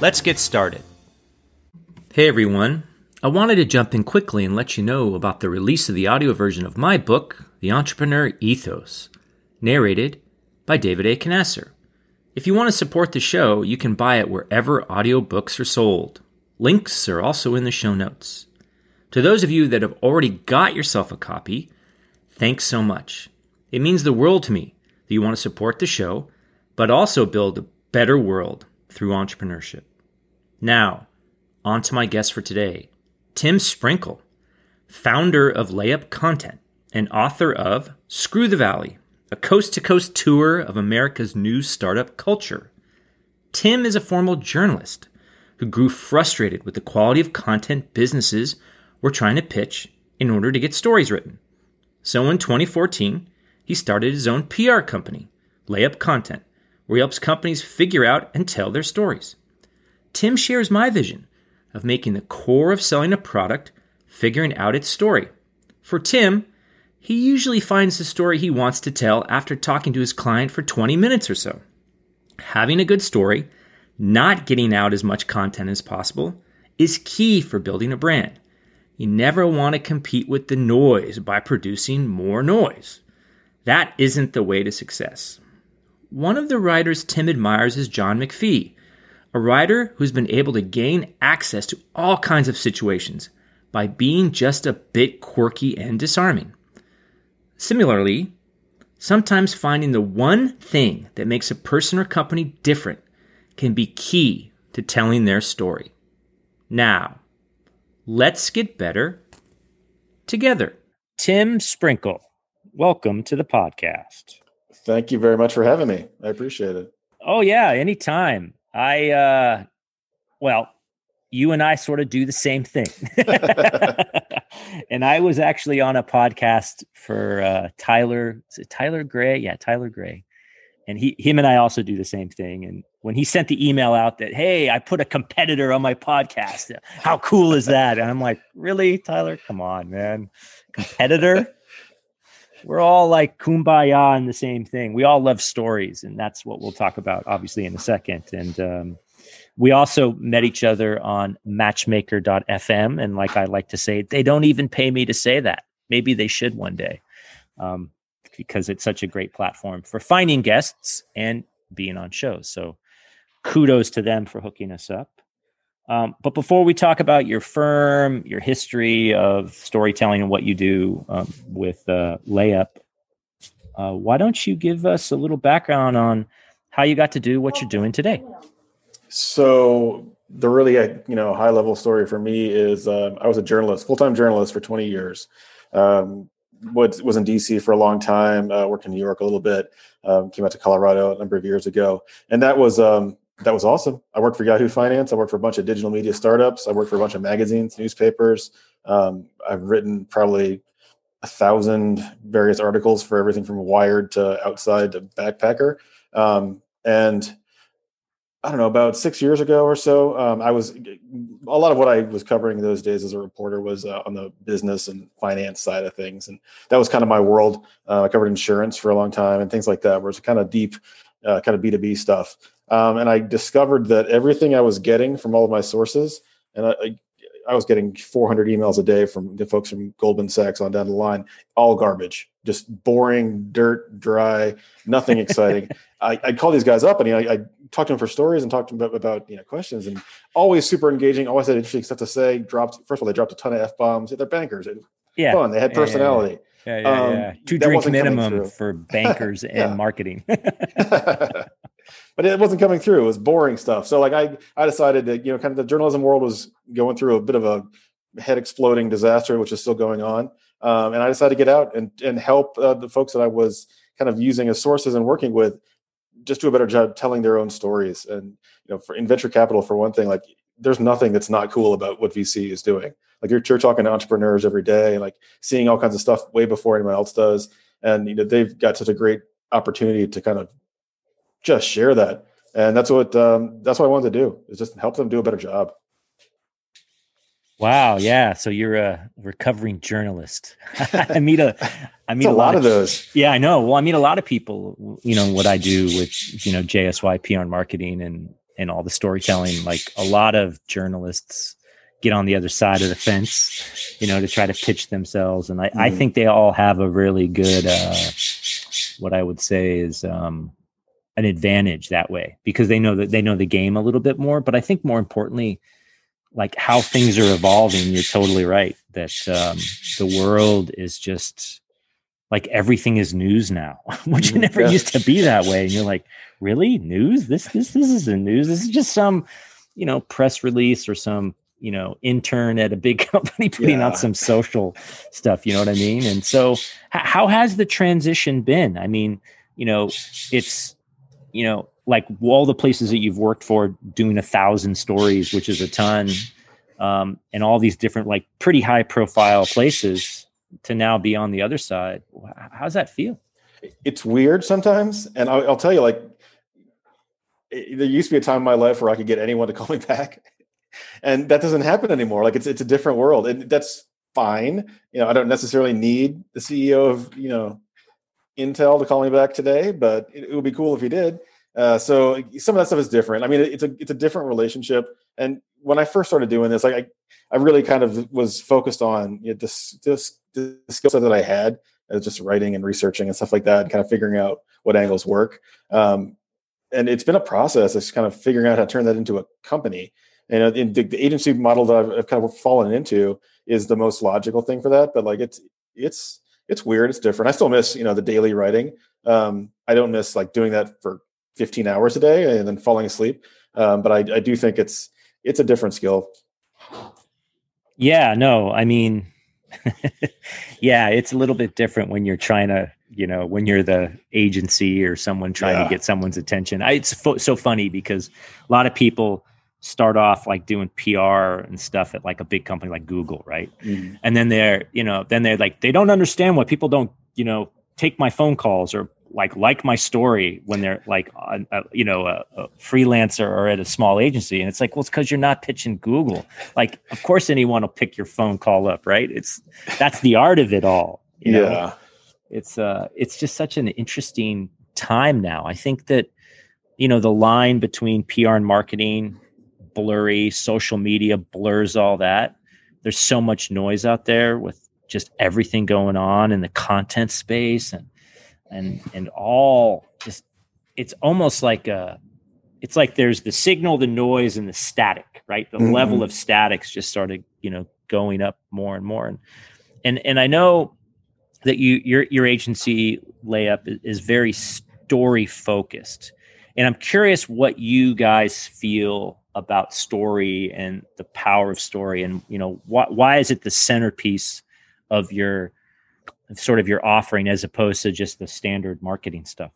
Let's get started. Hey everyone. I wanted to jump in quickly and let you know about the release of the audio version of my book, The Entrepreneur Ethos, narrated by David A. Conatser. If you want to support the show, you can buy it wherever audiobooks are sold. Links are also in the show notes. To those of you that have already got yourself a copy, thanks so much. It means the world to me that you want to support the show, but also build a better world through entrepreneurship. Now, on to my guest for today, Tim Sprinkle, founder of Layup Content and author of Screw the Valley, a coast to coast tour of America's new startup culture. Tim is a former journalist who grew frustrated with the quality of content businesses were trying to pitch in order to get stories written. So in 2014, he started his own PR company, Layup Content, where he helps companies figure out and tell their stories. Tim shares my vision of making the core of selling a product figuring out its story. For Tim, he usually finds the story he wants to tell after talking to his client for 20 minutes or so. Having a good story, not getting out as much content as possible, is key for building a brand. You never want to compete with the noise by producing more noise. That isn't the way to success. One of the writers Tim admires is John McPhee, a writer who's been able to gain access to all kinds of situations by being just a bit quirky and disarming. Similarly, sometimes finding the one thing that makes a person or company different can be key to telling their story. Now, let's get better together. Tim Sprinkle, welcome to the podcast. Thank you very much for having me. I appreciate it. Oh yeah, anytime. I uh well, you and I sort of do the same thing. and I was actually on a podcast for uh Tyler, is it Tyler Gray? Yeah, Tyler Gray. And he him and I also do the same thing. And when he sent the email out that, hey, I put a competitor on my podcast. How cool is that? And I'm like, really, Tyler? Come on, man. Competitor? We're all like kumbaya in the same thing. We all love stories, and that's what we'll talk about, obviously, in a second. And um, we also met each other on matchmaker.fm. And like I like to say, they don't even pay me to say that. Maybe they should one day. Um, because it's such a great platform for finding guests and being on shows. So kudos to them for hooking us up. Um, but before we talk about your firm, your history of storytelling and what you do um, with uh, Layup, uh, why don't you give us a little background on how you got to do what you're doing today? So the really uh, you know high level story for me is um, I was a journalist, full time journalist for 20 years. Um, was was in DC for a long time. Uh, worked in New York a little bit. Um, came out to Colorado a number of years ago, and that was um, that was awesome. I worked for Yahoo Finance. I worked for a bunch of digital media startups. I worked for a bunch of magazines, newspapers. Um, I've written probably a thousand various articles for everything from Wired to Outside to Backpacker. Um, and I don't know, about six years ago or so, um, I was a lot of what I was covering those days as a reporter was uh, on the business and finance side of things, and that was kind of my world. Uh, I covered insurance for a long time and things like that, where it's kind of deep, uh, kind of B two B stuff. Um, and I discovered that everything I was getting from all of my sources, and I, I was getting 400 emails a day from the folks from Goldman Sachs on down the line, all garbage, just boring, dirt, dry, nothing exciting. I, would call these guys up and I, I talk to them for stories and talk to them about, about, you know questions and always super engaging, always had interesting stuff to say. Dropped first of all, they dropped a ton of f bombs. They're bankers. Yeah, fun. They had personality. Yeah, yeah, yeah. yeah, um, Two drink minimum for bankers and marketing. but it wasn't coming through. It was boring stuff. So like I I decided that you know kind of the journalism world was going through a bit of a head exploding disaster, which is still going on. Um, and I decided to get out and and help uh, the folks that I was kind of using as sources and working with just do a better job telling their own stories. And you know, for in venture capital, for one thing, like there's nothing that's not cool about what VC is doing. Like you're, you're talking to entrepreneurs every day, like seeing all kinds of stuff way before anyone else does. And you know, they've got such a great opportunity to kind of just share that. And that's what um, that's what I wanted to do is just help them do a better job. Wow, yeah. So you're a recovering journalist. I meet a I meet a, a, lot, of those. Yeah, I know. Well, I meet a lot of people, you know, what I do with, you know, JSY PR and marketing and and all the storytelling. Like a lot of journalists get on the other side of the fence, you know, to try to pitch themselves. And I, mm-hmm. I think they all have a really good uh what I would say is um an advantage that way because they know that they know the game a little bit more. But I think more importantly, like how things are evolving, you're totally right that um, the world is just like everything is news now, which mm, never yeah. used to be that way. And you're like, really news? This this this isn't news. This is just some, you know, press release or some you know intern at a big company putting yeah. out some social stuff you know what i mean and so h- how has the transition been i mean you know it's you know, like all the places that you've worked for doing a thousand stories, which is a ton, um, and all these different, like pretty high profile places to now be on the other side. How's that feel? It's weird sometimes. And I'll, I'll tell you, like, it, there used to be a time in my life where I could get anyone to call me back. And that doesn't happen anymore. Like it's it's a different world. And that's fine. You know, I don't necessarily need the CEO of, you know, Intel to call me back today, but it, it would be cool if he did. Uh, so some of that stuff is different. I mean, it's a it's a different relationship. And when I first started doing this, like I, I really kind of was focused on you know, this this the skill set that I had, uh, just writing and researching and stuff like that, and kind of figuring out what angles work. Um, and it's been a process. It's kind of figuring out how to turn that into a company. And uh, the, the agency model that I've, I've kind of fallen into is the most logical thing for that. But like it's it's it's weird. It's different. I still miss, you know, the daily writing. Um, I don't miss like doing that for 15 hours a day and then falling asleep. Um, but I, I do think it's it's a different skill. Yeah, no, I mean, yeah, it's a little bit different when you're trying to, you know, when you're the agency or someone trying yeah. to get someone's attention. I, it's fo- so funny because a lot of people start off like doing PR and stuff at like a big company like Google, right? Mm. And then they're, you know, then they're like, they don't understand why people don't, you know, take my phone calls or like like my story when they're like, a, a, you know, a, a, freelancer or at a small agency. And it's like, well, it's because you're not pitching Google. Like, of course, anyone will pick your phone call up, right? It's that's the art of it all. You know? Yeah. It's uh, it's just such an interesting time now. I think that you know the line between PR and marketing blurry. Social media blurs all that. There's so much noise out there with just everything going on in the content space and and and all just it's almost like a it's like there's the signal, the noise, and the static, right? The mm-hmm. level of statics just started, you know, going up more and more. And and and I know that you your your agency layup is very story focused. And I'm curious what you guys feel about story and the power of story and you know why why is it the centerpiece of your sort of your offering as opposed to just the standard marketing stuff?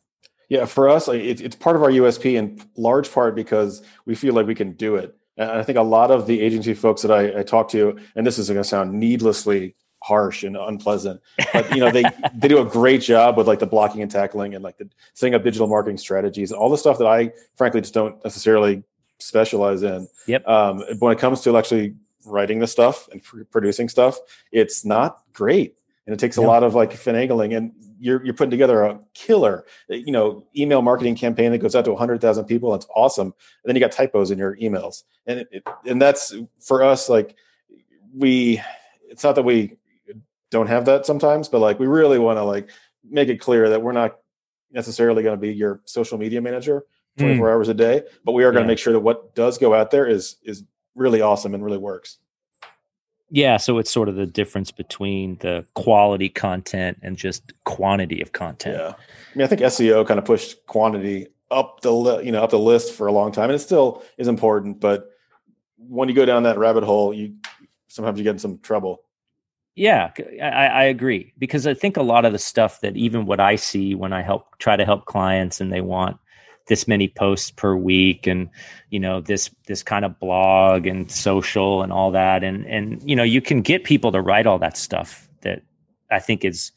Yeah for us it's part of our usp in large part because we feel like we can do it. And i think a lot of the agency folks that i, I talk to and this is going to sound needlessly harsh and unpleasant but you know they they do a great job with like the blocking and tackling and like the setting up digital marketing strategies and all the stuff that i frankly just don't necessarily specialize in. Yep. Um, when it comes to actually writing the stuff and pr- producing stuff, it's not great, and it takes a lot of like finagling. And you're you're putting together a killer, you know, email marketing campaign that goes out to 100,000 people. That's awesome. And then you got typos in your emails, and it, it, and that's for us like we. It's not that we don't have that sometimes, but like we really want to like make it clear that we're not necessarily going to be your social media manager 24 mm. hours a day but we are going to yeah. make sure that what does go out there is is really awesome and really works yeah so it's sort of the difference between the quality content and just quantity of content yeah i mean i think seo kind of pushed quantity up the li- you know up the list for a long time and it still is important but when you go down that rabbit hole you sometimes you get in some trouble yeah, I, I, agree because I think a lot of the stuff that even what I see when I help try to help clients and they want this many posts per week and you know this this kind of blog and social and all that and and you know you can get people to write all that stuff that i think is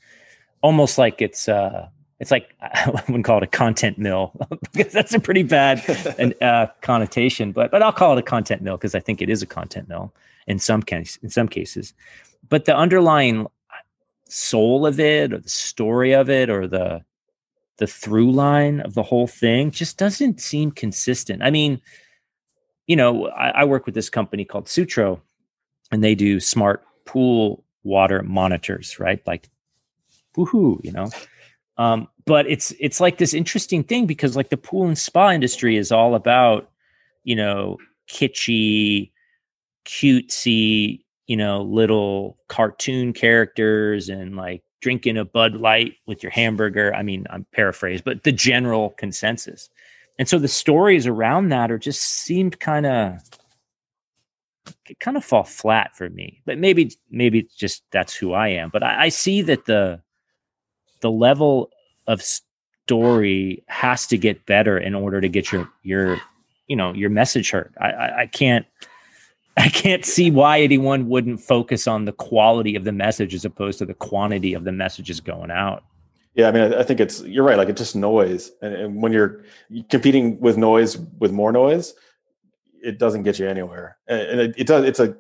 almost like it's uh it's like I wouldn't call it a content mill because that's a pretty bad and uh, connotation, but but I'll call it a content mill because I think it is a content mill in some case in some cases. But the underlying soul of it, or the story of it, or the the through line of the whole thing just doesn't seem consistent. I mean, you know, I, I work with this company called Sutro, and they do smart pool water monitors, right? Like, woohoo, you know. Um, but it's it's like this interesting thing because like the pool and spa industry is all about, you know, kitschy, cutesy, you know, little cartoon characters and like drinking a Bud Light with your hamburger. I mean, I'm paraphrased, but the general consensus. And so the stories around that are just seemed kind of kind of fall flat for me. But maybe maybe it's just that's who I am. But I, I see that the the level of story has to get better in order to get your your you know your message heard. I, I, I can't I can't see why anyone wouldn't focus on the quality of the message as opposed to the quantity of the messages going out. Yeah, I mean, I think it's you're right. Like it's just noise, and, and when you're competing with noise with more noise, it doesn't get you anywhere. And it, it does. It's a.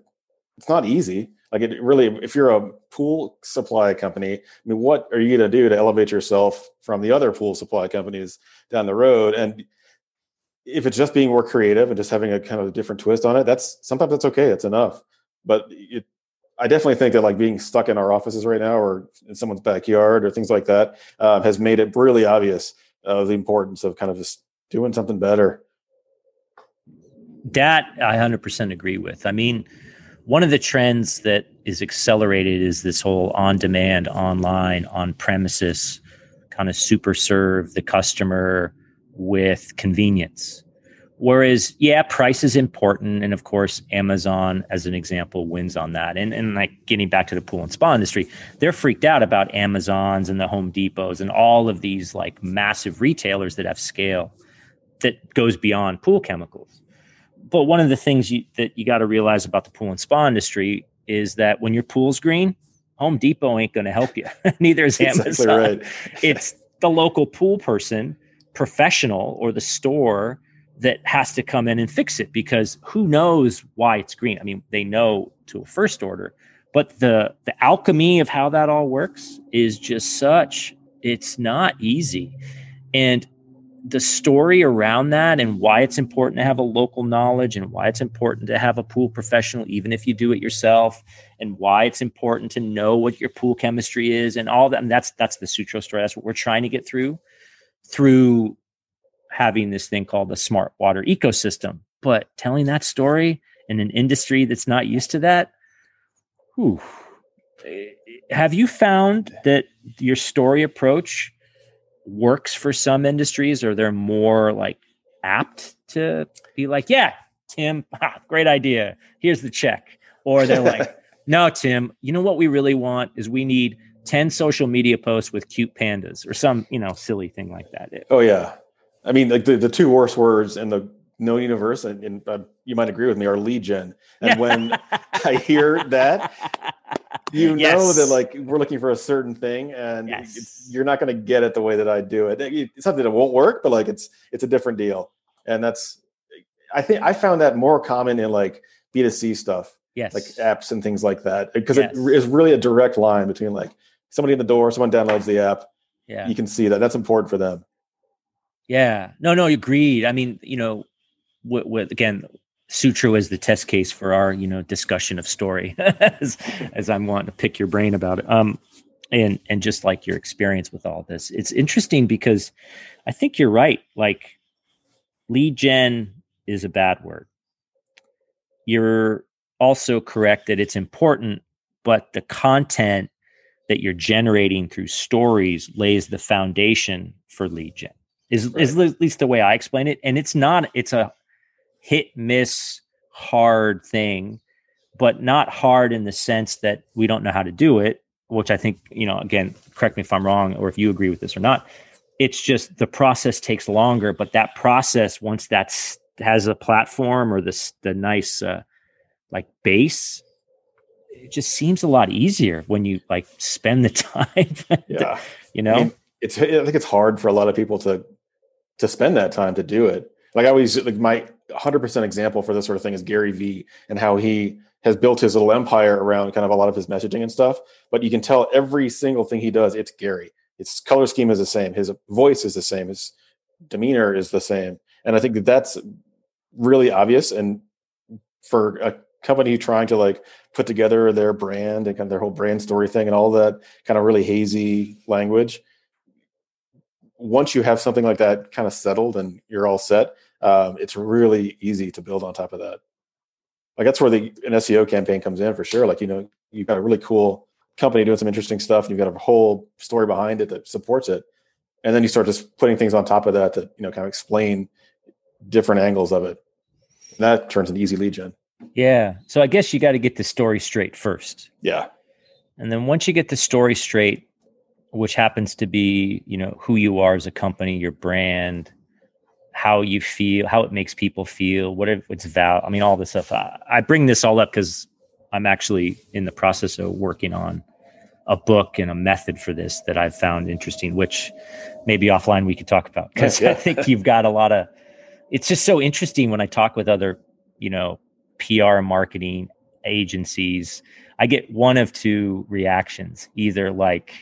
It's not easy. Like it really, if you're a pool supply company, I mean, what are you going to do to elevate yourself from the other pool supply companies down the road? And if it's just being more creative and just having a kind of a different twist on it, that's sometimes that's okay. It's enough. But it, I definitely think that like being stuck in our offices right now or in someone's backyard or things like that uh, has made it really obvious uh, the importance of kind of just doing something better. That I 100% agree with. I mean, one of the trends that is accelerated is this whole on demand, online, on premises kind of super serve the customer with convenience. Whereas, yeah, price is important. And of course, Amazon, as an example, wins on that. And, and like getting back to the pool and spa industry, they're freaked out about Amazons and the Home Depots and all of these like massive retailers that have scale that goes beyond pool chemicals. But one of the things you, that you got to realize about the pool and spa industry is that when your pool's green, Home Depot ain't going to help you. Neither is Amazon. Exactly right. it's the local pool person professional or the store that has to come in and fix it because who knows why it's green. I mean, they know to a first order, but the the alchemy of how that all works is just such it's not easy. And the story around that and why it's important to have a local knowledge and why it's important to have a pool professional even if you do it yourself and why it's important to know what your pool chemistry is and all that and that's that's the sutro story that's what we're trying to get through through having this thing called the smart water ecosystem. But telling that story in an industry that's not used to that whew, have you found that your story approach works for some industries? Or they're more like apt to be like yeah tim ah, great idea. Here's the check. Or they're like no tim you know what we really want is we need 10 social media posts with cute pandas or some you know silly thing like that oh yeah i mean like the, the two worst words in the known universe and, and uh, you might agree with me are lead gen and when i hear that you yes. know that like we're looking for a certain thing and yes. you're not going to get it the way that i do it it's something that won't work but like it's it's a different deal and that's i think i found that more common in like b2c stuff yes like apps and things like that because yes. it is really a direct line between like somebody in the door someone downloads the app yeah you can see that that's important for them yeah no no agreed i mean you know with, with again Sutro is the test case for our you know discussion of story as, as I'm wanting to pick your brain about it. Um, and and just like your experience with all this, it's interesting because I think you're right. Like lead gen is a bad word. You're also correct that it's important, but the content that you're generating through stories lays the foundation for lead gen. Is right. is at least the way I explain it. And it's not. It's a hit miss hard thing, but not hard in the sense that we don't know how to do it, which I think, you know, again, correct me if I'm wrong or if you agree with this or not. It's just the process takes longer, but that process, once that's has a platform or this the nice uh, like base, it just seems a lot easier when you like spend the time. yeah, you know, I mean, it's I think it's hard for a lot of people to to spend that time to do it. Like I always like my 100% example for this sort of thing is Gary Vee and how he has built his little empire around kind of a lot of his messaging and stuff. But you can tell every single thing he does, it's Gary. Its color scheme is the same. His voice is the same. His demeanor is the same. And I think that that's really obvious. And for a company trying to like put together their brand and kind of their whole brand story thing and all that kind of really hazy language, once you have something like that kind of settled and you're all set, um, it's really easy to build on top of that. Like that's where the an SEO campaign comes in for sure. Like you know you've got a really cool company doing some interesting stuff, and you've got a whole story behind it that supports it, and then you start just putting things on top of that that you know kind of explain different angles of it. And that turns an easy lead gen. Yeah. So I guess you got to get the story straight first. Yeah. And then once you get the story straight, which happens to be, you know, who you are as a company, your brand, how you feel, how it makes people feel, what it's val. I mean, all this stuff. I, I bring this all up because I'm actually in the process of working on a book and a method for this that I've found interesting, which maybe offline we could talk about because yeah. I think you've got a lot of. It's just so interesting when I talk with other, you know, PR marketing agencies. I get one of two reactions: either like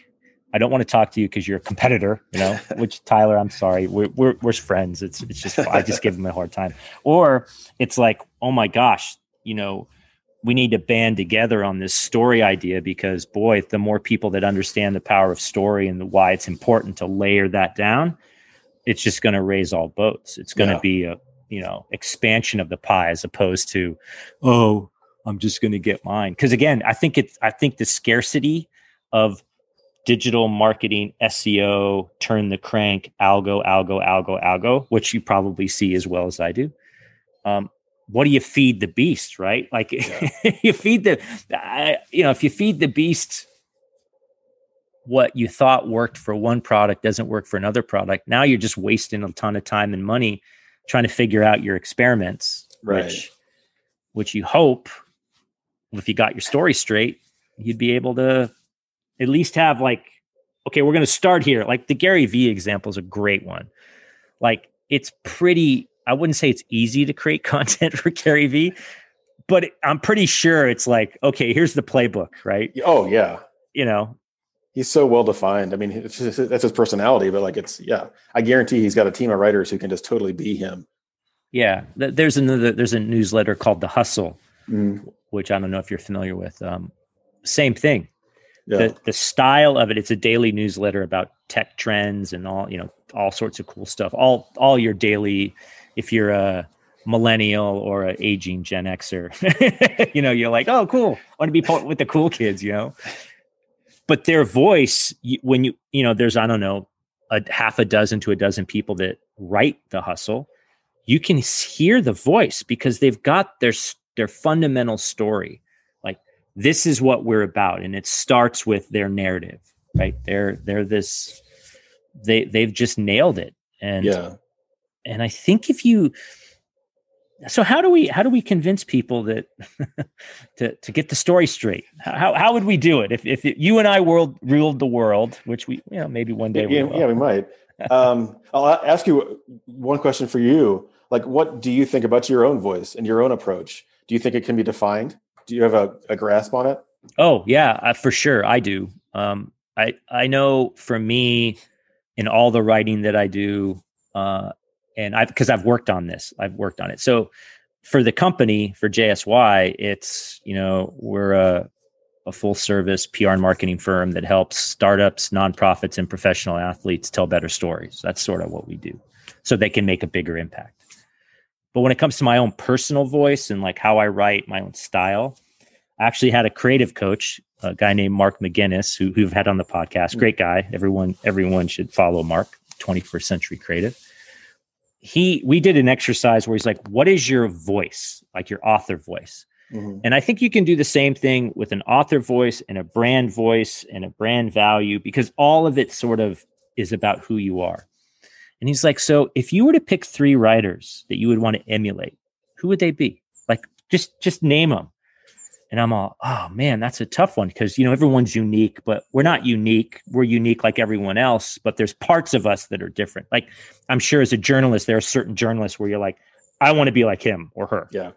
I don't want to talk to you because you're a competitor, you know, which Tyler, I'm sorry, we're, we're, we're friends. It's, it's just, I just give him a hard time. Or it's like, oh my gosh, you know, we need to band together on this story idea because boy, the more people that understand the power of story and the, why it's important to layer that down, it's just going to raise all boats. It's going to yeah. be a, you know, expansion of the pie as opposed to, oh, I'm just going to get mine. Cause again, I think it's, I think the scarcity of digital marketing, SEO, turn the crank, algo, algo, algo, algo, which you probably see as well as I do. Um, what do you feed the beast, right? Like yeah. you feed the, I, you know, if you feed the beast what you thought worked for one product doesn't work for another product, now you're just wasting a ton of time and money trying to figure out your experiments, right? Which, which you hope, if you got your story straight, you'd be able to at least have like, okay, we're going to start here. Like the Gary Vee example is a great one. Like it's pretty, I wouldn't say it's easy to create content for Gary Vee, but I'm pretty sure it's like, okay, here's the playbook, right? Oh, yeah. You know, he's so well defined. I mean, it's just, that's his personality, but like it's yeah, I guarantee he's got a team of writers who can just totally be him. Yeah, there's another there's a newsletter called The Hustle, Mm. which I don't know if you're familiar with. Um, same thing. Yeah. The the style of it. It's a daily newsletter about tech trends and all you know all sorts of cool stuff. All all your daily. If you're a millennial or a aging Gen Xer, you know you're like, oh, cool. I want to be part with the cool kids. You know, but their voice when you you know there's I don't know a half a dozen to a dozen people that write the hustle you can hear the voice because they've got their their fundamental story. Like this is what we're about and it starts with their narrative right? They're they're this they they've just nailed it. And yeah. and i think if you so how do we how do we convince people that to to get the story straight how how would we do it if if you and i world ruled the world which we you know maybe one day we yeah, will. yeah, we might. Um, I'll ask you one question for you. Like, what do you think about your own voice and your own approach? Do you think it can be defined? Do you have a, a grasp on it? Oh yeah, uh, for sure I do. Um, I I know for me, in all the writing that I do, uh, and I because I've worked on this, I've worked on it. So for the company for JSY, it's you know we're a a full service PR and marketing firm that helps startups, nonprofits, and professional athletes tell better stories. That's sort of what we do, so they can make a bigger impact. But when it comes to my own personal voice and like how I write, my own style, I actually had a creative coach, a guy named Mark McGuinness, who who've had on the podcast. Hmm. Great guy. Everyone everyone should follow Mark, 21st Century Creative. He we did an exercise where he's like, "What is your voice? Like your author voice?" Mhm. And I think you can do the same thing with an author voice and a brand voice and a brand value because all of it sort of is about who you are. And he's like, so if you were to pick three writers that you would want to emulate, who would they be? Like just just name them. And I'm all, oh man, that's a tough one because you know everyone's unique, but we're not unique. We're unique like everyone else, but there's parts of us that are different. Like I'm sure as a journalist, there are certain journalists where you're like, I want to be like him or her. Yeah.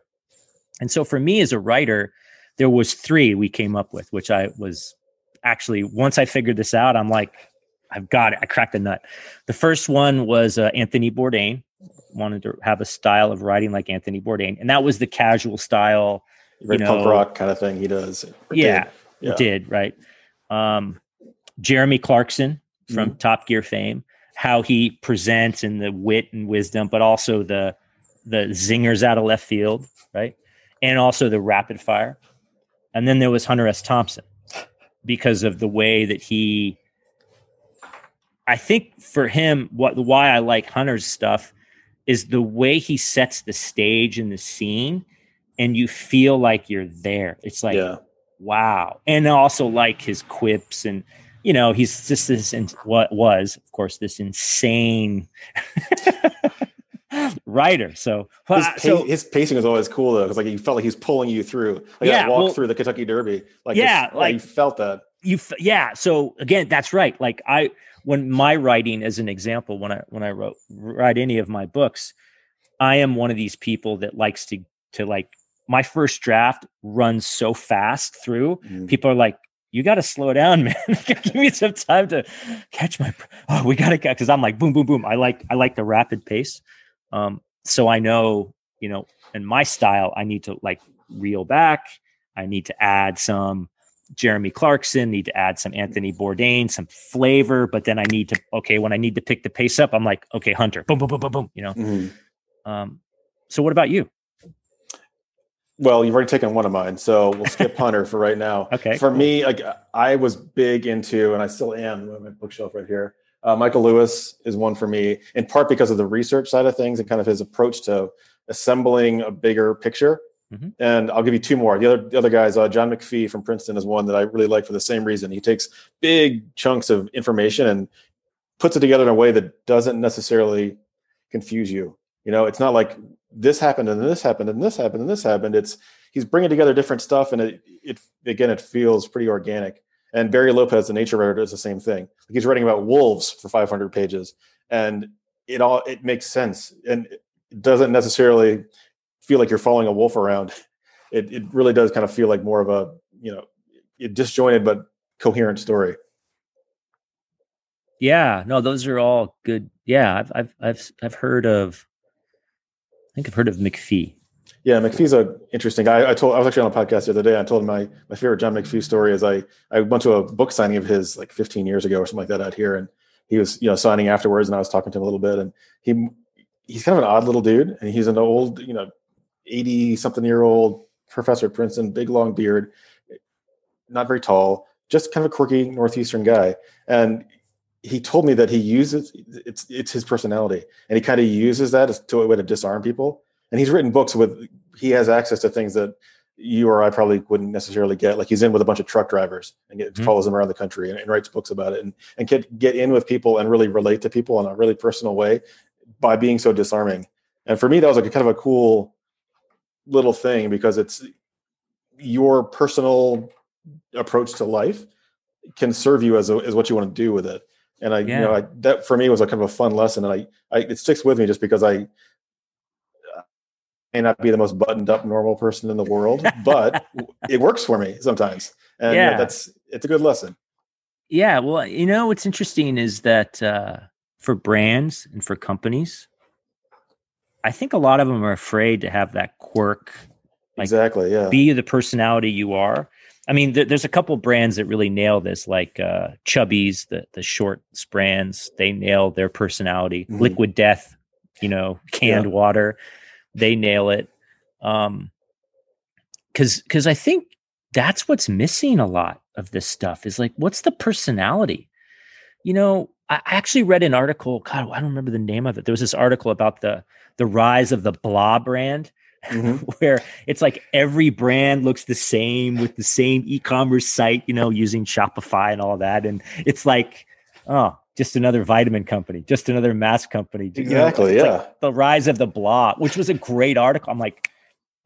And so for me as a writer, there was three we came up with, which I was actually once I figured this out, I'm like, I've got it. I cracked the nut. The first one was uh, Anthony Bourdain. Wanted to have a style of writing like Anthony Bourdain, and that was the casual style. Very You punk rock kind of thing he does. Yeah, did. Yeah. did right. Um, Jeremy Clarkson from Top Gear fame, how he presents and the wit and wisdom, but also the the zingers out of left field, right? And also the rapid fire. And then there was Hunter S. Thompson because of the way that he I think for him, what why I like Hunter's stuff is the way he sets the stage and the scene, and you feel like you're there. It's like yeah. wow and also like his quips and you know he's just this in, what was of course this insane writer so, His, so his pacing was always cool though, because like you felt like he was pulling you through. Like Yeah, walk well- through the Kentucky Derby. Like Yeah, like- you felt that. you f- yeah so again that's right like i when my writing as an example when i when i wrote write any of my books i am one of these people that likes to to like my first draft runs so fast through Mhm. people are like you got to slow down man. Give me some time to catch my oh we got to get because i'm like boom boom boom. I like i like the rapid pace. Um so i know you know in my style i need to like reel back. I need to add some jeremy clarkson need to add some anthony bourdain some flavor but then i need to okay when i need to pick the pace up i'm like okay hunter. Boom boom boom boom boom you know? Mhm. um so what about you Well, you've already taken one of mine, so we'll skip Hunter for right now. Okay, For cool. me, like I was big into, and I still am. My bookshelf right here. Uh, Michael Lewis is one for me, in part because of the research side of things and kind of his approach to assembling a bigger picture. Mhm. And I'll give you two more. The other, the other guys, uh, John McPhee from Princeton is one that I really like for the same reason. He takes big chunks of information and puts it together in a way that doesn't necessarily confuse you. You know, it's not like this happened and this happened and this happened and this happened. It's he's bringing together different stuff, and it, it again, it feels pretty organic. And Barry Lopez, the nature writer, does the same thing. He's writing about wolves for 500 pages, and it all it makes sense, and it doesn't necessarily feel like you're following a wolf around. It it really does kind of feel like more of a you know disjointed but coherent story. Yeah, no, those are all good. Yeah, I've I've I've I've heard of. I think I've heard of McPhee. Yeah, McPhee's an interesting guy. I told I was actually on a podcast the other day. I told him my my favorite John McPhee story is I I went to a book signing of his like 15 years ago or something like that out here, and he was you know signing afterwards, and I was talking to him a little bit, and he he's kind of an odd little dude, and he's an old you know 80 something year old professor at Princeton, big long beard, not very tall, just kind of a quirky northeastern guy, and he told me that he uses it's it's his personality, and he kind of uses that as to a way to disarm people. And he's written books with he has access to things that you or I probably wouldn't necessarily get. Like he's in with a bunch of truck drivers and get, mm-hmm. follows them around the country and, and, writes books about it and and get get in with people and really relate to people in a really personal way by being so disarming. And for me, that was like a kind of a cool little thing because it's your personal approach to life can serve you as a, as what you want to do with it. And I, yeah. you know, I, that for me was a kind of a fun lesson, and I, I, it sticks with me just because I may not be the most buttoned up normal person in the world, but it works for me sometimes, and yeah. You know, that's it's a good lesson. Yeah, well, you know what's interesting is that uh, for brands and for companies, I think a lot of them are afraid to have that quirk. Like, exactly. Yeah. Be the personality you are. I mean, th- there's a couple brands that really nail this, like uh, Chubbies, the the short brands. They nail their personality. Mm-hmm. Liquid Death, you know, canned yeah. water, they nail it. Um, because because I think that's what's missing a lot of this stuff is like, what's the personality? You know, I actually read an article. God, I don't remember the name of it. There was this article about the the rise of the blah brand, mm-hmm. where it's like every brand looks the same with the same e-commerce site, you know, using Shopify and all that, and it's like, oh, just another vitamin company, just another mask company. Exactly. You know, yeah. Like the rise of the blah, which was a great article. I'm like,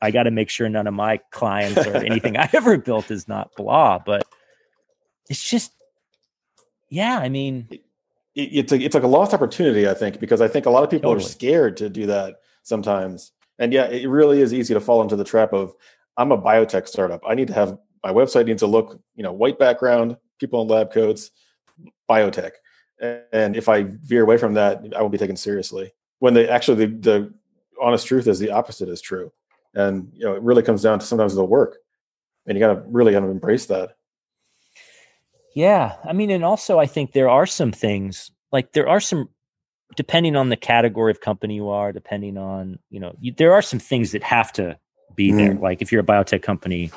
I got to make sure none of my clients or anything I ever built is not blah, but it's just, yeah. I mean, it's a, it's like a lost opportunity, I think, because I think a lot of people totally. are scared to do that sometimes. And yeah, it really is easy to fall into the trap of I'm a biotech startup. I need to have my website needs to look, you know, white background, people in lab coats, biotech. And if I veer away from that, I won't be taken seriously. When they actually the, the honest truth is the opposite is true. And you know, it really comes down to sometimes the work. And you gotta really kind of embrace that. Yeah. I mean, and also I think there are some things like there are some, depending on the category of company you are, depending on, you know, you, there are some things that have to be mm. there. Like if you're a biotech company,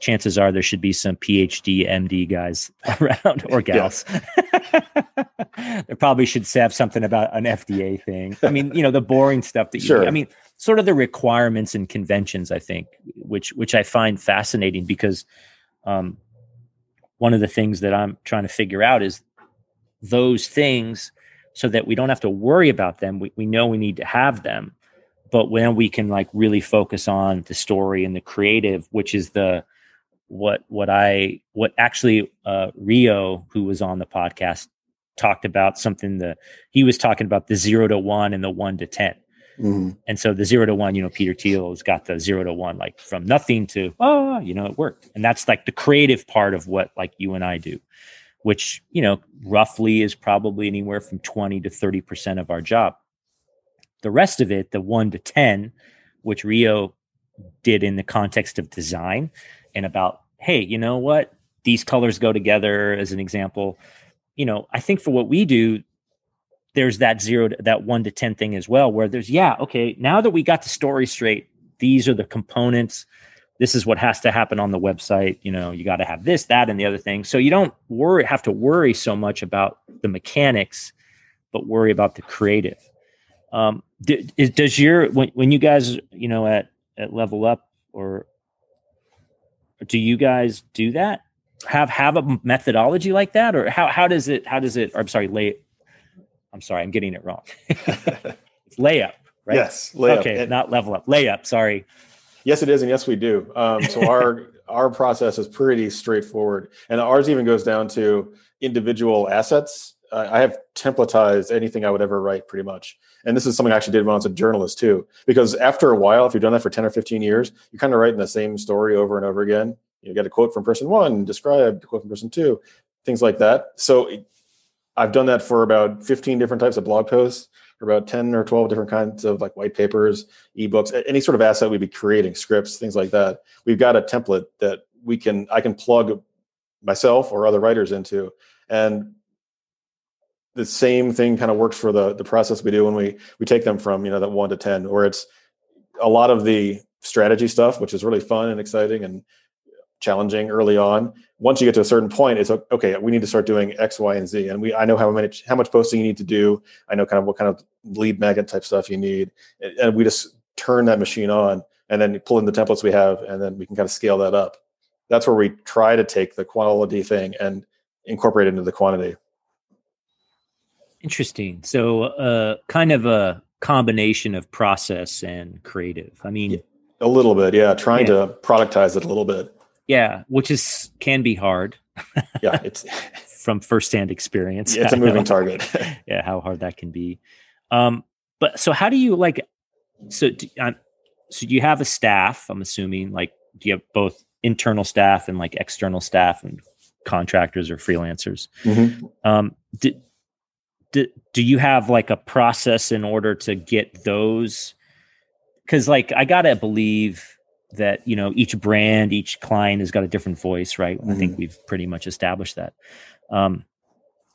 chances are there should be some PhD, MD guys around or gals. there probably should have something about an FDA thing. I mean, you know, the boring stuff that you, sure. I mean, sort of the requirements and conventions, I think, which, which I find fascinating because, um, one of the things that I'm trying to figure out is those things so that we don't have to worry about them. We, we know we need to have them, but when we can like really focus on the story and the creative, which is the what what I what actually uh, Rio, who was on the podcast, talked about something that he was talking about the zero to one and the one to ten. Mm-hmm. And so the zero to one, you know, Peter Thiel has got the zero to one, like from nothing to, oh, you know, it worked. And that's like the creative part of what like you and I do, which, you know, roughly is probably anywhere from 20 to 30% of our job. The rest of it, the one to 10, which Rio did in the context of design and about, hey, you know what? These colors go together as an example. You know, I think for what we do, there's that zero to, that one to 10 thing as well, where there's, yeah, okay, now that we got the story straight, these are the components. This is what has to happen on the website. You know, you got to have this, that, and the other thing. So you don't worry, have to worry so much about the mechanics, but worry about the creative. Um, is, does your, when, when you guys, you know, at, at level up or do you guys do that? Have, have a methodology like that or how, how does it, how does it, I'm sorry, lay, I'm sorry, I'm getting it wrong. it's layup, right? Yes, layup. Okay, and, not level up. Layup. Sorry. Yes, it is, and yes, we do. Um, so our our process is pretty straightforward, and ours even goes down to individual assets. Uh, I have templatized anything I would ever write, pretty much. And this is something I actually did when I was a journalist too, because after a while, if you've done that for ten or fifteen years, you're kind of writing the same story over and over again. You get a quote from person one, describe, quote from person two, things like that. So I've done that for about 15 different types of blog posts, about 10 or 12 different kinds of like white papers, ebooks, any sort of asset we'd be creating, scripts, things like that. We've got a template that we can I can plug myself or other writers into. And the same thing kind of works for the the process we do when we we take them from, you know, that one to 10, where it's a lot of the strategy stuff, which is really fun and exciting and challenging early on. Once you get to a certain point, it's okay. We need to start doing X, Y, and Z, and we I know how many how much posting you need to do. I know kind of what kind of lead magnet type stuff you need, and we just turn that machine on, and then pull in the templates we have, and then we can kind of scale that up. That's where we try to take the quality thing and incorporate it into the quantity. Interesting. So, uh, kind of a combination of process and creative. I mean, a little bit, yeah. Trying yeah. to productize it a little bit. Yeah, which is can be hard. yeah, it's from firsthand experience. Yeah, it's a moving target. yeah, how hard that can be. Um, but so how do you like? So, do, um, so you have a staff? I'm assuming. Like, do you have both internal staff and like external staff and contractors or freelancers? Mm-hmm. Um, do, do, do you have like a process in order to get those? Because like I gotta believe that you know each brand each client has got a different voice right? Mm-hmm. i think mm-hmm. we've pretty much established that. Um,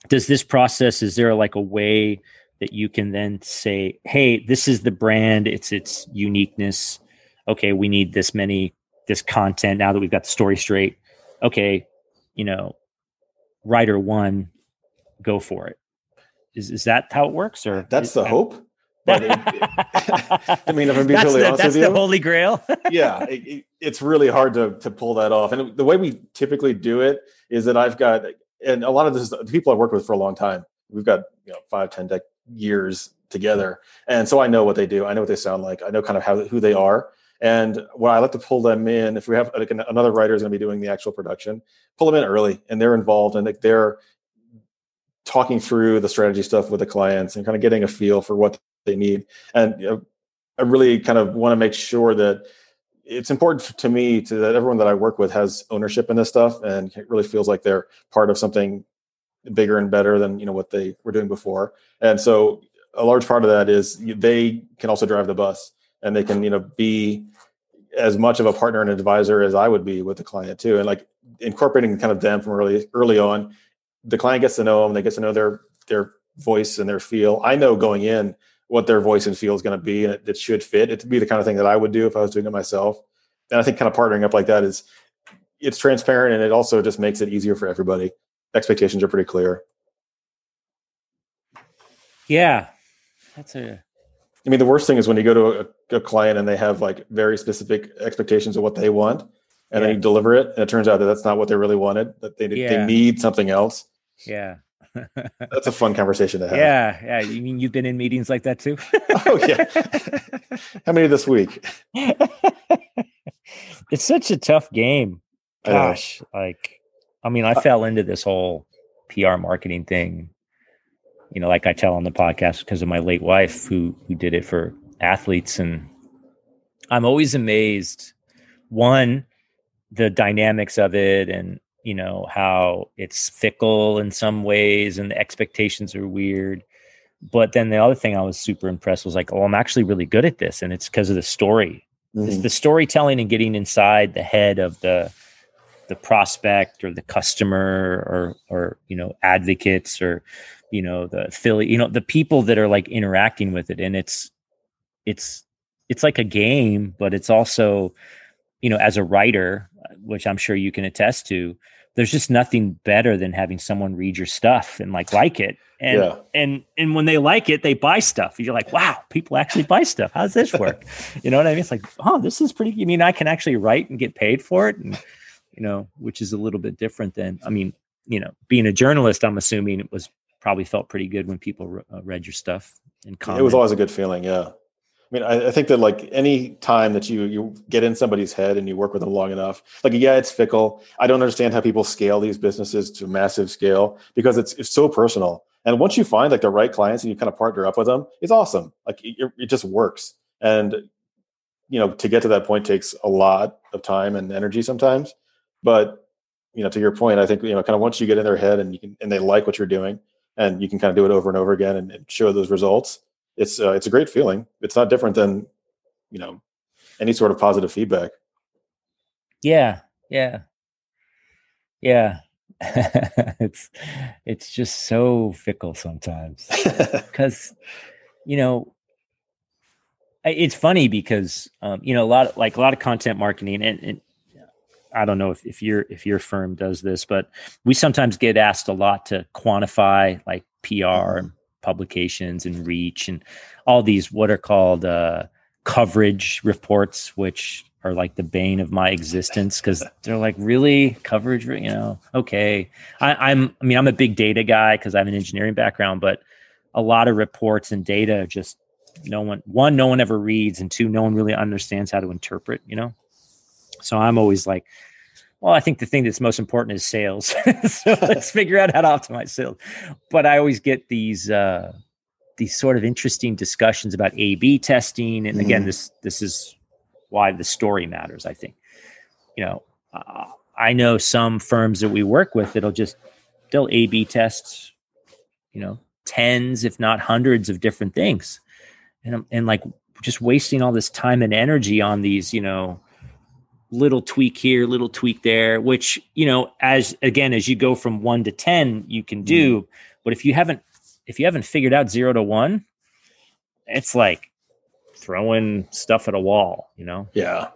does this process is there like a way that you can then say hey this is the brand. It's its uniqueness. Okay we need this many this content now that we've got the story straight. Okay you know writer one go for it. Is, is that how it works or that's the hope but it, I mean, if I'm being totally honest with you, that's the holy grail. yeah, it, it, it's really hard to to pull that off. And the way we typically do it is that I've got, and a lot of this, the people I've worked with for a long time. We've got you know five, ten dec- years together, and so I know what they do. I know what they sound like. I know kind of how who they are. And what I like to pull them in, if we have like another writer is going to be doing the actual production, pull them in early, and they're involved, and they're talking through the strategy stuff with the clients and kind of getting a feel for what they need. And you know, I really kind of want to make sure that it's important to me to that everyone that I work with has ownership in this stuff and it really feels like they're part of something bigger and better than you know what they were doing before. And so a large part of that is they can also drive the bus and they can you know be as much of a partner and advisor as I would be with the client too. And like incorporating kind of them from early early on, the client gets to know them, they get to know their their voice and their feel. I know going in what their voice and feel is going to be, and it, it should fit. It'd be the kind of thing that I would do if I was doing it myself. And I think kind of partnering up like that is it's transparent and it also just makes it easier for everybody. Expectations are pretty clear. Yeah, that's a. I mean, the worst thing is when you go to a, a client and they have like very specific expectations of what they want, and yeah. then you deliver it, and it turns out that that's not what they really wanted. That they yeah. they need something else. Yeah. That's a fun conversation to have. Yeah, yeah. You mean you've been in meetings like that too? oh yeah. How many this week? it's such a tough game. Gosh, I like I mean, I uh, fell into this whole PR marketing thing. You know, like I tell on the podcast because of my late wife who who did it for athletes and I'm always amazed one the dynamics of it and you know how it's fickle in some ways and the expectations are weird. But then the other thing i was super impressed was like oh i'm actually really good at this and it's because of the story. Mm-hmm. it's the storytelling and getting inside the head of the the prospect or the customer or or you know advocates or you know the affiliate you know the people that are like interacting with it. And it's it's it's like a game but it's also you know as a writer which i'm sure you can attest to there's just nothing better than having someone read your stuff and like like it. And yeah. and and when they like it they buy stuff. You're like wow people actually buy stuff. How does this work? You know what i mean? It's like oh this is pretty i mean i can actually write and get paid for it and you know which is a little bit different than i mean you know being a journalist i'm assuming it was probably felt pretty good when people re- uh, read your stuff and comment. it was always a good feeling yeah I mean, I, I, think that like any time that you you get in somebody's head and you work with them long enough, like yeah, it's fickle. I don't understand how people scale these businesses to massive scale because it's it's so personal. And once you find like the right clients and you kind of partner up with them, it's awesome. Like it, it just works. And you know, to get to that point takes a lot of time and energy sometimes. But you know, to your point, I think you know, kind of once you get in their head and you can and they like what you're doing, and you can kind of do it over and over again and, and show those results. It's uh, it's a great feeling. It's not different than you know any sort of positive feedback. Yeah, yeah, yeah. it's it's just so fickle sometimes because you know it's funny because um, you know a lot of like a lot of content marketing and, and I don't know if, if your if your firm does this, but we sometimes get asked a lot to quantify like PR mm-hmm. and publications and reach and all these what are called uh, coverage reports, which are like the bane of my existence because they're like really? Coverage, you know? Okay, I, I'm I mean I'm a big data guy because I have an engineering background, but a lot of reports and data just no one one no one ever reads and two no one really understands how to interpret you know? So i'm always like well i think the thing that's most important is sales. So let's figure out how to optimize sales. But i always get these uh these sort of interesting discussions about a b testing. And again mm. this this is why the story matters i think. You know uh, i know some firms that we work with that'll just they'll a b test you know tens if not hundreds of different things. And and like just wasting all this time and energy on these you know little tweak here little tweak there which you know as again as you go from 1 to 10 you can do mm. but if you haven't if you haven't figured out 0 to 1 it's like throwing stuff at a wall you know yeah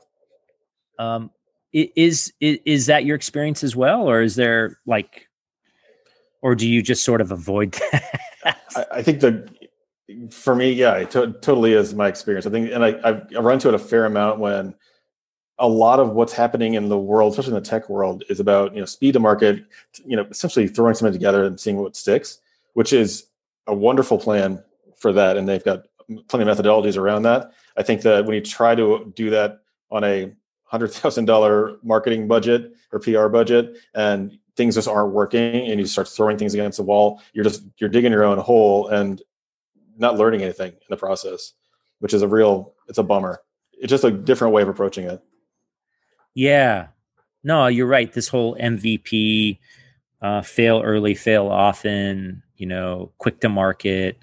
um is is is that your experience as well or is there like or do you just sort of avoid that I, I think the for me, yeah, it to- totally is my experience. I think, and I, I've, run into it a fair amount when a lot of what's happening in the world, especially in the tech world, is about you know speed to market. You know, essentially throwing something together and seeing what sticks, which is a wonderful plan for that, and they've got plenty of methodologies around that. I think that when you try to do that on a hundred thousand dollar marketing budget or PR budget, and things just aren't working, and you start throwing things against the wall, you're just you're digging your own hole, and not learning anything in the process, which is a real it's a bummer. It's just a different way of approaching it. Yeah. No, you're right. This whole MVP, uh, fail early, fail often, you know, quick to market.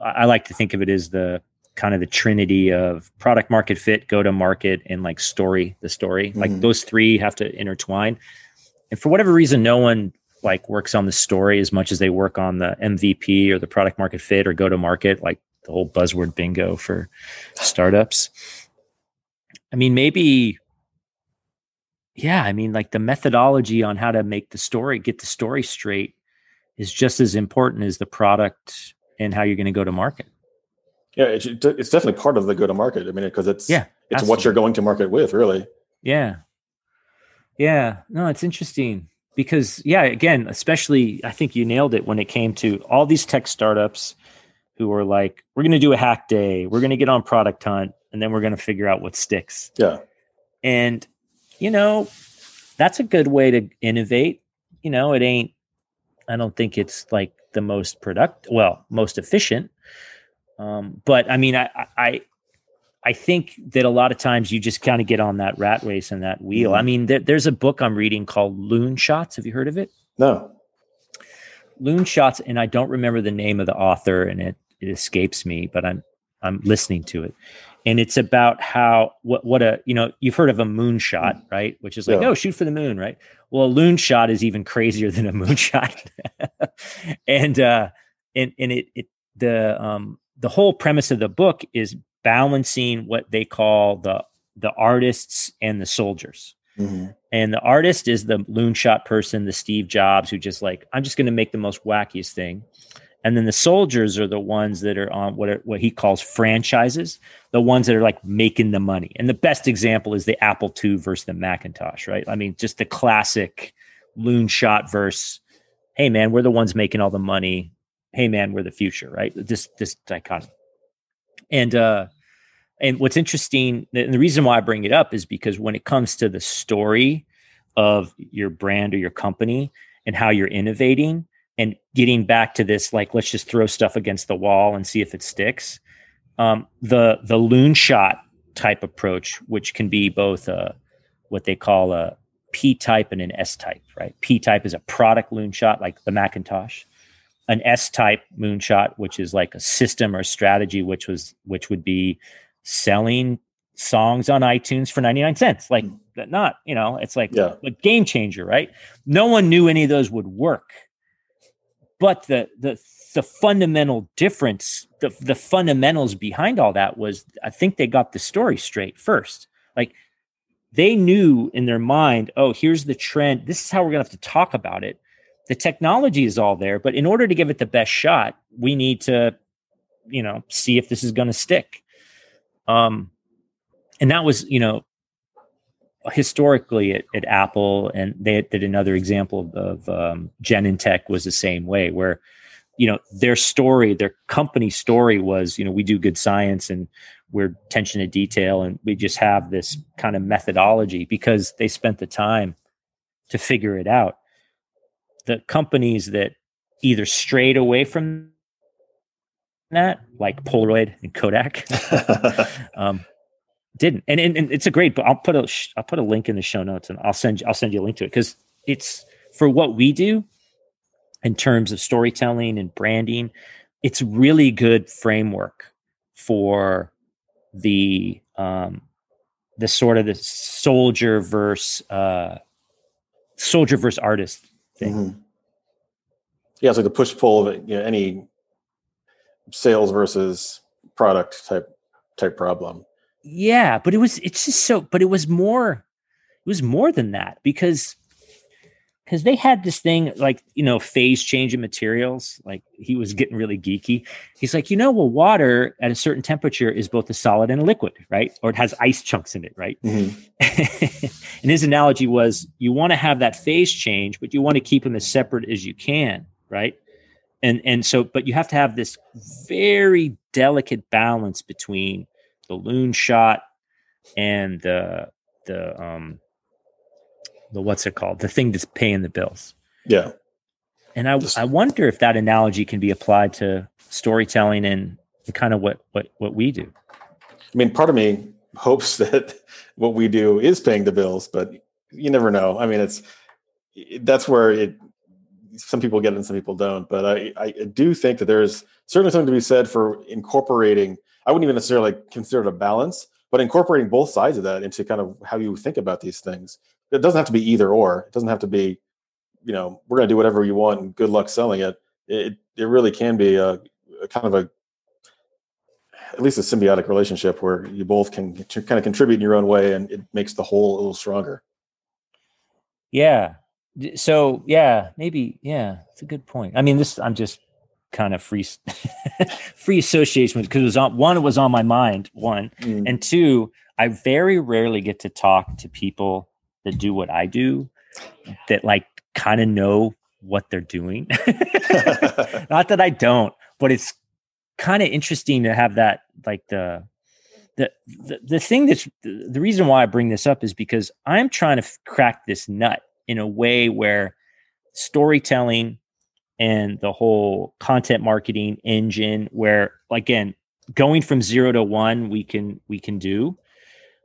I, I like to think of it as the kind of the trinity of product market fit, go to market, and like story, the story. Mm-hmm. Like those three have to intertwine. And for whatever reason, no one like works on the story as much as they work on the MVP or the product market fit or go to market, like the whole buzzword bingo for startups. I mean, maybe, yeah, I mean, like the methodology on how to make the story, get the story straight is just as important as the product and how you're going to go to market. Yeah, it's, it's definitely part of the go to market. I mean, because it's yeah, it's absolutely. what you're going to market with, really. Yeah, yeah. No, it's interesting because yeah again especially i think you nailed it when it came to all these tech startups who are like we're going to do a hack day we're going to get on product hunt and then we're going to figure out what sticks yeah and you know that's a good way to innovate you know it ain't i don't think it's like the most product well most efficient um, but i mean i i I think that a lot of times you just kind of get on that rat race and that wheel. Mm-hmm. I mean, there, there's a book I'm reading called Loon Shots. Have you heard of it? No. Loon Shots, and I don't remember the name of the author, and it it escapes me, but I'm I'm listening to it, and it's about how what what a you know you've heard of a moonshot, mm. right? Which is like yeah. oh shoot for the moon, right? Well, a loon shot is even crazier than a moonshot, and uh, and and it it the um the whole premise of the book is balancing what they call the the artists and the soldiers. Mm-hmm. And the artist is the loon shot person, the Steve Jobs, who just like, I'm just going to make the most wackiest thing. And then the soldiers are the ones that are on what are, what he calls franchises, the ones that are like making the money. And the best example is the Apple II versus the Macintosh, right? I mean, just the classic loon shot verse. Hey man, we're the ones making all the money. Hey man, we're the future, right? This this dichotomy. And uh, and what's interesting, and the reason why I bring it up is because when it comes to the story of your brand or your company and how you're innovating and getting back to this, like let's just throw stuff against the wall and see if it sticks. Um, the the loon shot type approach, which can be both a, what they call a P type and an S type, right? P type is a product loon shot, like the Macintosh an S type moonshot, which is like a system or strategy, which was which would be selling songs on iTunes for 99 cents. Like mm. not, you know, it's like yeah. a game changer, right? No one knew any of those would work. But the the the fundamental difference, the the fundamentals behind all that was I think they got the story straight first. Like they knew in their mind, oh, here's the trend. This is how we're gonna have to talk about it. The technology is all there, but in order to give it the best shot, we need to, you know, see if this is gonna stick. Um, and that was you know historically at, at apple and they did another example of um, genentech was the same way where you know their story their company story was you know we do good science and we're attention to detail and we just have this kind of methodology because they spent the time to figure it out. The companies that either strayed away from that like polaroid and kodak um, didn't. And, and, and it's a great book. I'll put a I'll put a link in the show notes and I'll send I'll send you a link to it because it's for what we do in terms of storytelling and branding. It's really good framework for the um the sort of the soldier versus uh soldier versus artist thing. Mm-hmm. Yeah, it's like the push pull of you know, any sales versus product type type problem yeah but it was it's just so but it was more it was more than that because because they had this thing like you know phase change in materials like he was getting really geeky. He's like you know well water at a certain temperature is both a solid and a liquid right? Or it has ice chunks in it right? Mm-hmm. and his analogy was you want to have that phase change but you want to keep them as separate as you can right? And and so but you have to have this very delicate balance between the loon shot and the the um the what's it called? The thing that's paying the bills. Yeah. And i i wonder if that analogy can be applied to storytelling and, and kind of what what what we do. I mean part of me hopes that what we do is paying the bills but you never know. I mean it's that's where it some people get it and some people don't but i i do think that there's certainly something to be said for incorporating I wouldn't even necessarily consider it a balance, but incorporating both sides of that into kind of how you think about these things. It doesn't have to be either or. It doesn't have to be, you know, we're going to do whatever you want and good luck selling it. It it really can be a, a kind of a at least a symbiotic relationship where you both can kind of contribute in your own way and it makes the whole a little stronger. Yeah. So yeah, maybe yeah, it's a good point. I mean, this I'm just kind of free free association with because it was on one it was on my mind one mm. and two i very rarely get to talk to people that do what i do that like kind of know what they're doing not that i don't but it's kind of interesting to have that like the the, the the thing that's the reason why i bring this up is because i'm trying to crack this nut in a way where storytelling and the whole content marketing engine where again going from 0 to 1 we can we can do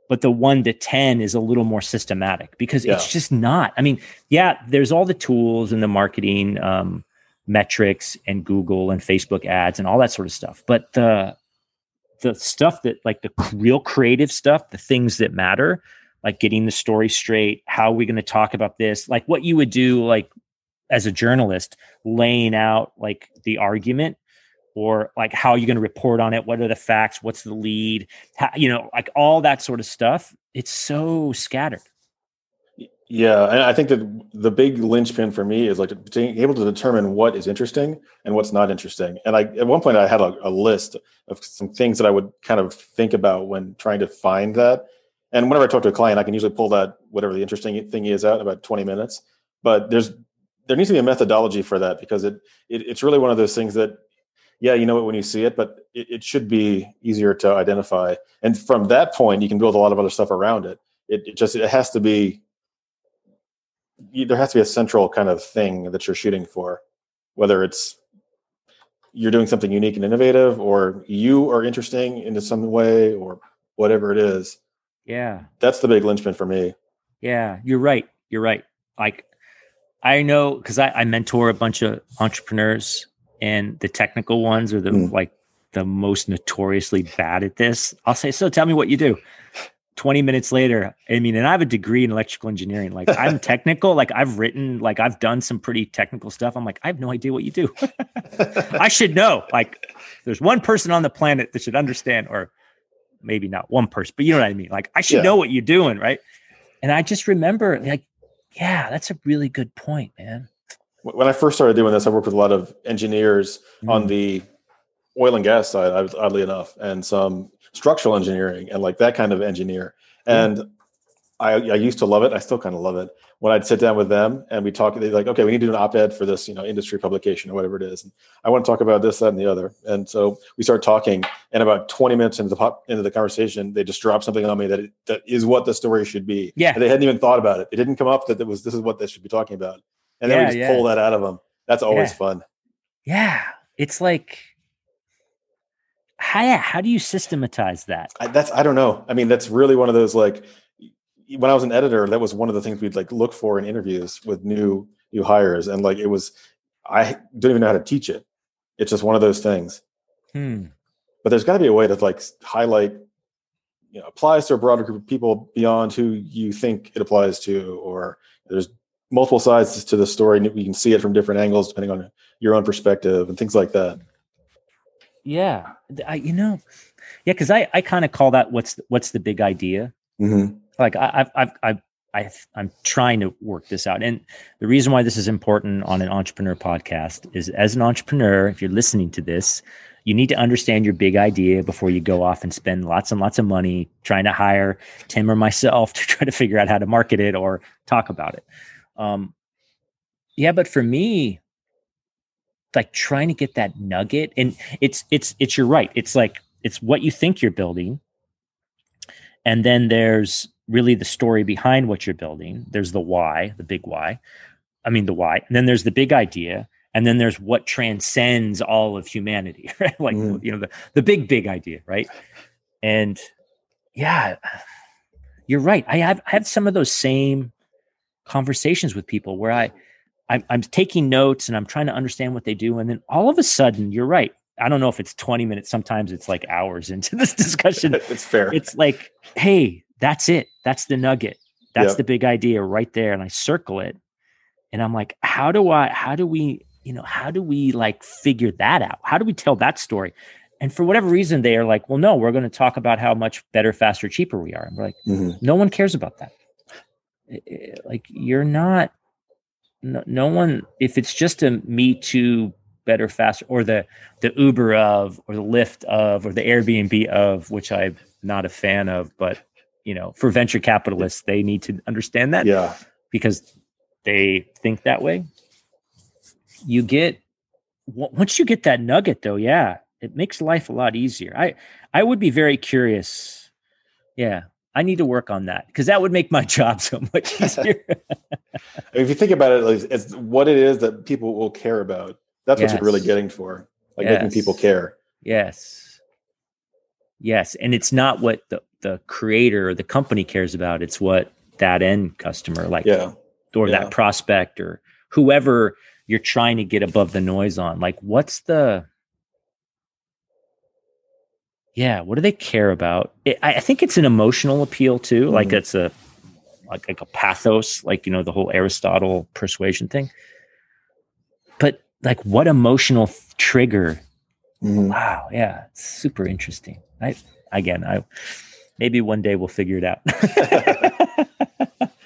but the 1 to 10 is a little more systematic because yeah. it's just not i mean yeah there's all the tools and the marketing um, metrics and google and facebook ads and all that sort of stuff but the the stuff that like the real creative stuff the things that matter like getting the story straight how are we going to talk about this? Like what you would do like as a journalist laying out like the argument or like how are you going to report on it what are the facts what's the lead how, you know like all that sort of stuff it's so scattered. Yeah and i think that the big linchpin for me is like being able to determine what is interesting and what's not interesting and i at one point i had a, a list of some things that i would kind of think about when trying to find that and whenever i talk to a client i can usually pull that whatever the interesting thing is out in about 20 minutes. But there's there needs to be a methodology for that because it, it it's really one of those things that yeah you know it when you see it but it, it, should be easier to identify. And from that point you can build a lot of other stuff around it. It, it just it has to be there has to be a central kind of thing that you're shooting for whether it's you're doing something unique and innovative or you are interesting in some way or whatever it is yeah that's the big linchpin for me yeah you're right you're right like I know because I, I, mentor a bunch of entrepreneurs and the technical ones are the Mm. like the most notoriously bad at this. I'll say, so tell me what you do. 20 minutes later, I mean, and I have a degree in electrical engineering. Like I'm technical, like I've written, like I've done some pretty technical stuff. I'm like, I have no idea what you do. I should know. Like there's one person on the planet that should understand, or maybe not one person, but you know what I mean? Like I should Yeah. know what you're doing, right? And I just remember like, yeah, that's a really good point, man. when I first started doing this, I worked with a lot of engineers on Mm. the oil and gas side, oddly enough, and some structural engineering and like that kind of engineer. And I, I used to love it. I still kind of love it. When I'd sit down with them and we talk, they're like, okay, we need to do an op-ed for this, you know, industry publication or whatever it is. And I want to talk about this, that, and the other. And so we start talking, and about 20 minutes into the pop, into the conversation, they just drop something on me that it, that is what the story should be. Yeah. And they hadn't even thought about it. It didn't come up that it was this is what they should be talking about. And then Yeah, we just yeah. pull that out of them. That's always Yeah. fun. Yeah. It's like, how, how do you systematize that? I, that's I don't know. I mean, that's really one of those like when I was an editor, that was one of the things we'd like look for in interviews with new new hires, and like it was, I don't even know how to teach it. It's just one of those things. Hmm. But there's got to be a way to like highlight, you know, applies to a broader group of people beyond who you think it applies to, or there's multiple sides to the story, and you can see it from different angles depending on your own perspective and things like that. Yeah. I, you know, yeah, because I, I kind of call that what's the, what's the big idea. Mm-hmm. Like I, I've, I've, I've, I'm trying to work this out. And the reason why this is important on an entrepreneur podcast is as an entrepreneur, if you're listening to this, you need to understand your big idea before you go off and spend lots and lots of money trying to hire Tim or myself to try to figure out how to market it or talk about it. Um, yeah, but for me, like trying to get that nugget, and it's it's it's you're right. It's like it's what you think you're building, and then there's really the story behind what you're building. There's the why, the big why. I mean the why, and then there's the big idea, and then there's what transcends all of humanity, right? Like Mm. you know the the big big idea, right? And yeah, you're right. I have I have some of those same conversations with people where I I'm, I'm taking notes and I'm trying to understand what they do, and then all of a sudden, you're right. I don't know if it's 20 minutes. Sometimes it's like hours into this discussion. it's fair. it's like, hey, that's it. That's the nugget. That's Yep. the big idea right there. And I circle it. And I'm like, how do I, how do we, you know, how do we like figure that out? How do we tell that story? And for whatever reason, they are like, well, no, we're going to talk about how much better, faster, cheaper we are. And we're like, Mhm. no one cares about that. Like you're not, no, no one, if it's just a me too better, faster, or the, the Uber of, or the Lyft of, or the Airbnb of, which I'm not a fan of, but you know, for venture capitalists, they need to understand that Yeah. because they think that way. You get once you get that nugget, though, yeah, it makes life a lot easier. I I would be very curious. Yeah, I need to work on that because that would make my job so much easier. If you think about it, like, it's what it is that people will care about. That's what you're really getting for, like making people care. yes, yes, and it's not what the the creator or the company cares about. It's what that end customer like. Yeah. or Yeah. that prospect or whoever you're trying to get above the noise on like what's the yeah what do they care about it, I, I think it's an emotional appeal too like Mhm. it's a like, like a pathos like you know the whole aristotle persuasion thing but like what emotional f- trigger Mhm. wow yeah it's super interesting i again i maybe one day we'll figure it out.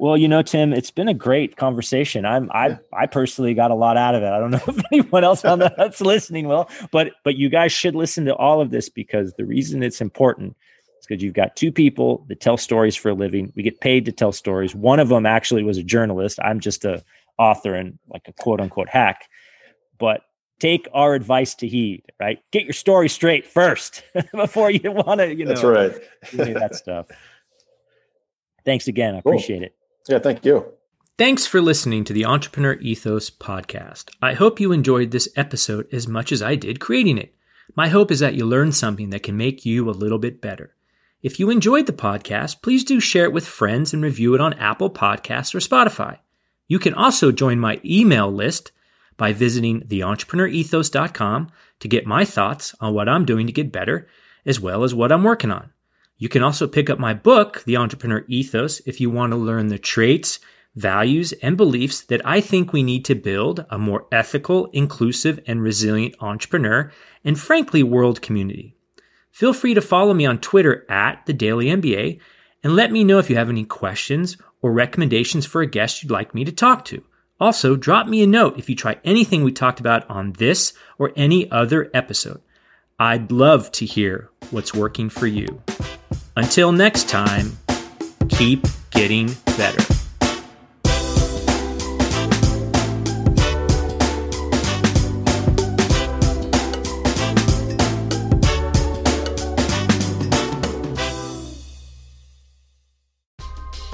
Well you know tim it's been a great conversation. I'm i i personally got a lot out of it. I don't know if anyone else on that's listening will but but you guys should listen to all of this because the reason it's important is because you've got two people that tell stories for a living. We get paid to tell stories. One of them actually was a journalist. I'm just a author and like a quote unquote hack. But take our advice to heed, right? Get your story straight first before you want to, you know, That's right. any of that stuff. Thanks again. I Cool. appreciate it. Yeah. Thank you. Thanks for listening to the Entrepreneur Ethos podcast. I hope you enjoyed this episode as much as I did creating it. My hope is that you learned something that can make you a little bit better. If you enjoyed the podcast, please do share it with friends and review it on Apple Podcasts or Spotify. You can also join my email list by visiting theentrepreneurethos.com to get my thoughts on what I'm doing to get better, as well as what I'm working on. You can also pick up my book, The Entrepreneur Ethos, if you want to learn the traits, values, and beliefs that I think we need to build a more ethical, inclusive, and resilient entrepreneur and frankly, world community. Feel free to follow me on Twitter at the Daily MBA and let me know if you have any questions or recommendations for a guest you'd like me to talk to. Also, drop me a note if you try anything we talked about on this or any other episode. I'd love to hear what's working for you. Until next time, keep getting better.